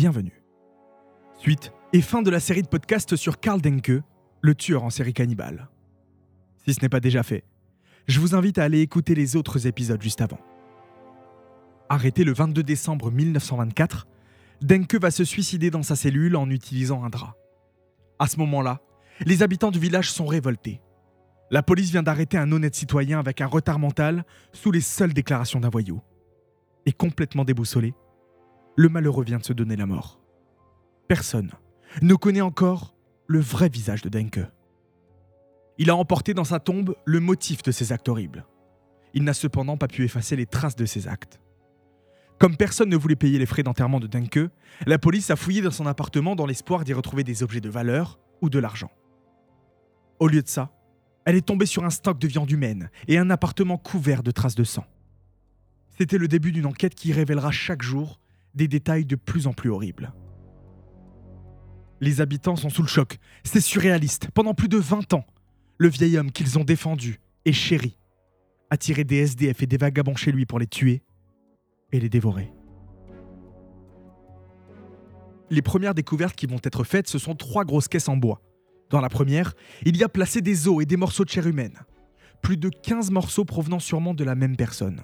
bienvenue. Suite et fin de la série de podcasts sur Karl Denke, le tueur en série cannibale. Si ce n'est pas déjà fait, je vous invite à aller écouter les autres épisodes juste avant. Arrêté le 22 décembre 1924, Denke va se suicider dans sa cellule en utilisant un drap. À ce moment-là, les habitants du village sont révoltés. La police vient d'arrêter un honnête citoyen avec un retard mental sous les seules déclarations d'un voyou. Et complètement déboussolé, le malheureux vient de se donner la mort. Personne ne connaît encore le vrai visage de Denke. Il a emporté dans sa tombe le motif de ses actes horribles. Il n'a cependant pas pu effacer les traces de ses actes. Comme personne ne voulait payer les frais d'enterrement de Denke, la police a fouillé dans son appartement dans l'espoir d'y retrouver des objets de valeur ou de l'argent. Au lieu de ça, elle est tombée sur un stock de viande humaine et un appartement couvert de traces de sang. C'était le début d'une enquête qui révélera chaque jour des détails de plus en plus horribles. Les habitants sont sous le choc. C'est surréaliste. Pendant plus de 20 ans, le vieil homme qu'ils ont défendu et chéri a tiré des SDF et des vagabonds chez lui pour les tuer et les dévorer. Les premières découvertes qui vont être faites, ce sont trois grosses caisses en bois. Dans la première, il y a placé des os et des morceaux de chair humaine. Plus de 15 morceaux provenant sûrement de la même personne.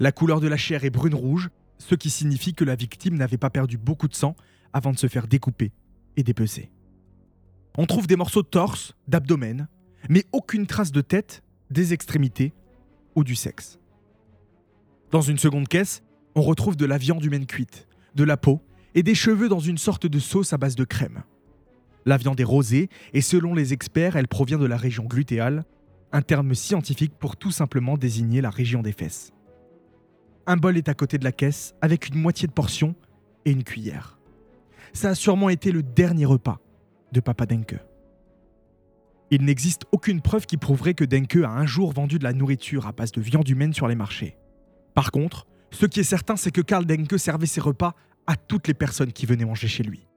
La couleur de la chair est brune-rouge, ce qui signifie que la victime n'avait pas perdu beaucoup de sang avant de se faire découper et dépecer. On trouve des morceaux de torse, d'abdomen, mais aucune trace de tête, des extrémités ou du sexe. Dans une seconde caisse, on retrouve de la viande humaine cuite, de la peau et des cheveux dans une sorte de sauce à base de crème. La viande est rosée et selon les experts, elle provient de la région glutéale, un terme scientifique pour tout simplement désigner la région des fesses. Un bol est à côté de la caisse avec une moitié de portion et une cuillère. Ça a sûrement été le dernier repas de Papa Denke. Il n'existe aucune preuve qui prouverait que Denke a un jour vendu de la nourriture à base de viande humaine sur les marchés. Par contre, ce qui est certain, c'est que Karl Denke servait ses repas à toutes les personnes qui venaient manger chez lui,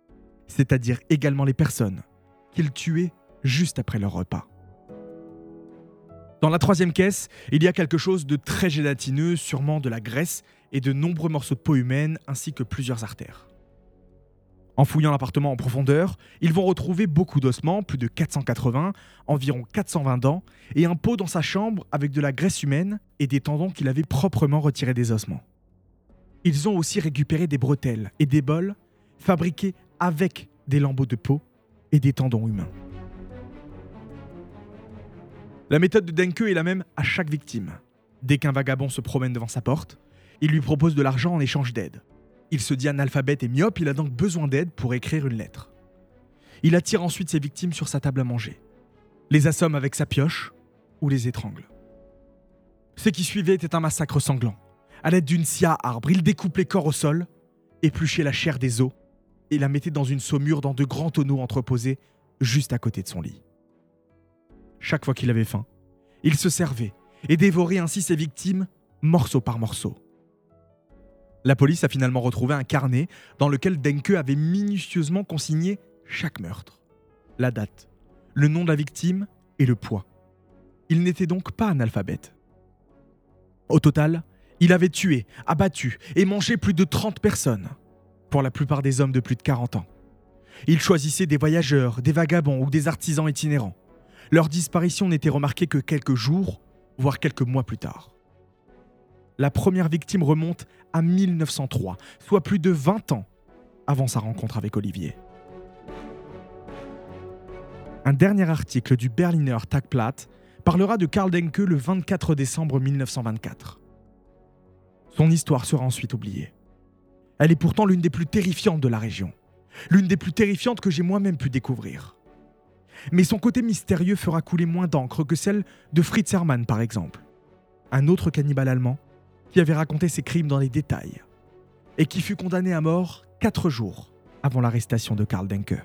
c'est-à-dire également les personnes qu'il tuait juste après leur repas. Dans la troisième caisse, il y a quelque chose de très gélatineux, sûrement de la graisse et de nombreux morceaux de peau humaine ainsi que plusieurs artères. En fouillant l'appartement en profondeur, ils vont retrouver beaucoup d'ossements, plus de 480, environ 420 dents, et un pot dans sa chambre avec de la graisse humaine et des tendons qu'il avait proprement retirés des ossements. Ils ont aussi récupéré des bretelles et des bols fabriqués avec des lambeaux de peau et des tendons humains. La méthode de Denke est la même à chaque victime. Dès qu'un vagabond se promène devant sa porte, il lui propose de l'argent en échange d'aide. Il se dit analphabète et myope, il a donc besoin d'aide pour écrire une lettre. Il attire ensuite ses victimes sur sa table à manger, les assomme avec sa pioche ou les étrangle. Ce qui suivait était un massacre sanglant. À l'aide d'une scie à arbre, il découpe les corps au sol, épluchait la chair des os et la mettait dans une saumure dans de grands tonneaux entreposés juste à côté de son lit. Chaque fois qu'il avait faim, il se servait et dévorait ainsi ses victimes morceau par morceau. La police a finalement retrouvé un carnet dans lequel Denke avait minutieusement consigné chaque meurtre, la date, le nom de la victime et le poids. Il n'était donc pas analphabète. Au total, il avait tué, abattu et mangé plus de 30 personnes, pour la plupart des hommes de plus de 40 ans. Il choisissait des voyageurs, des vagabonds ou des artisans itinérants. Leur disparition n'était remarquée que quelques jours, voire quelques mois plus tard. La première victime remonte à 1903, soit plus de 20 ans avant sa rencontre avec Olivier. Un dernier article du Berliner Tagblatt parlera de Karl Denke le 24 décembre 1924. Son histoire sera ensuite oubliée. Elle est pourtant l'une des plus terrifiantes de la région, l'une des plus terrifiantes que j'ai moi-même pu découvrir. Mais son côté mystérieux fera couler moins d'encre que celle de Fritz Hermann par exemple, un autre cannibale allemand qui avait raconté ses crimes dans les détails et qui fut condamné à mort quatre jours avant l'arrestation de Karl Denke.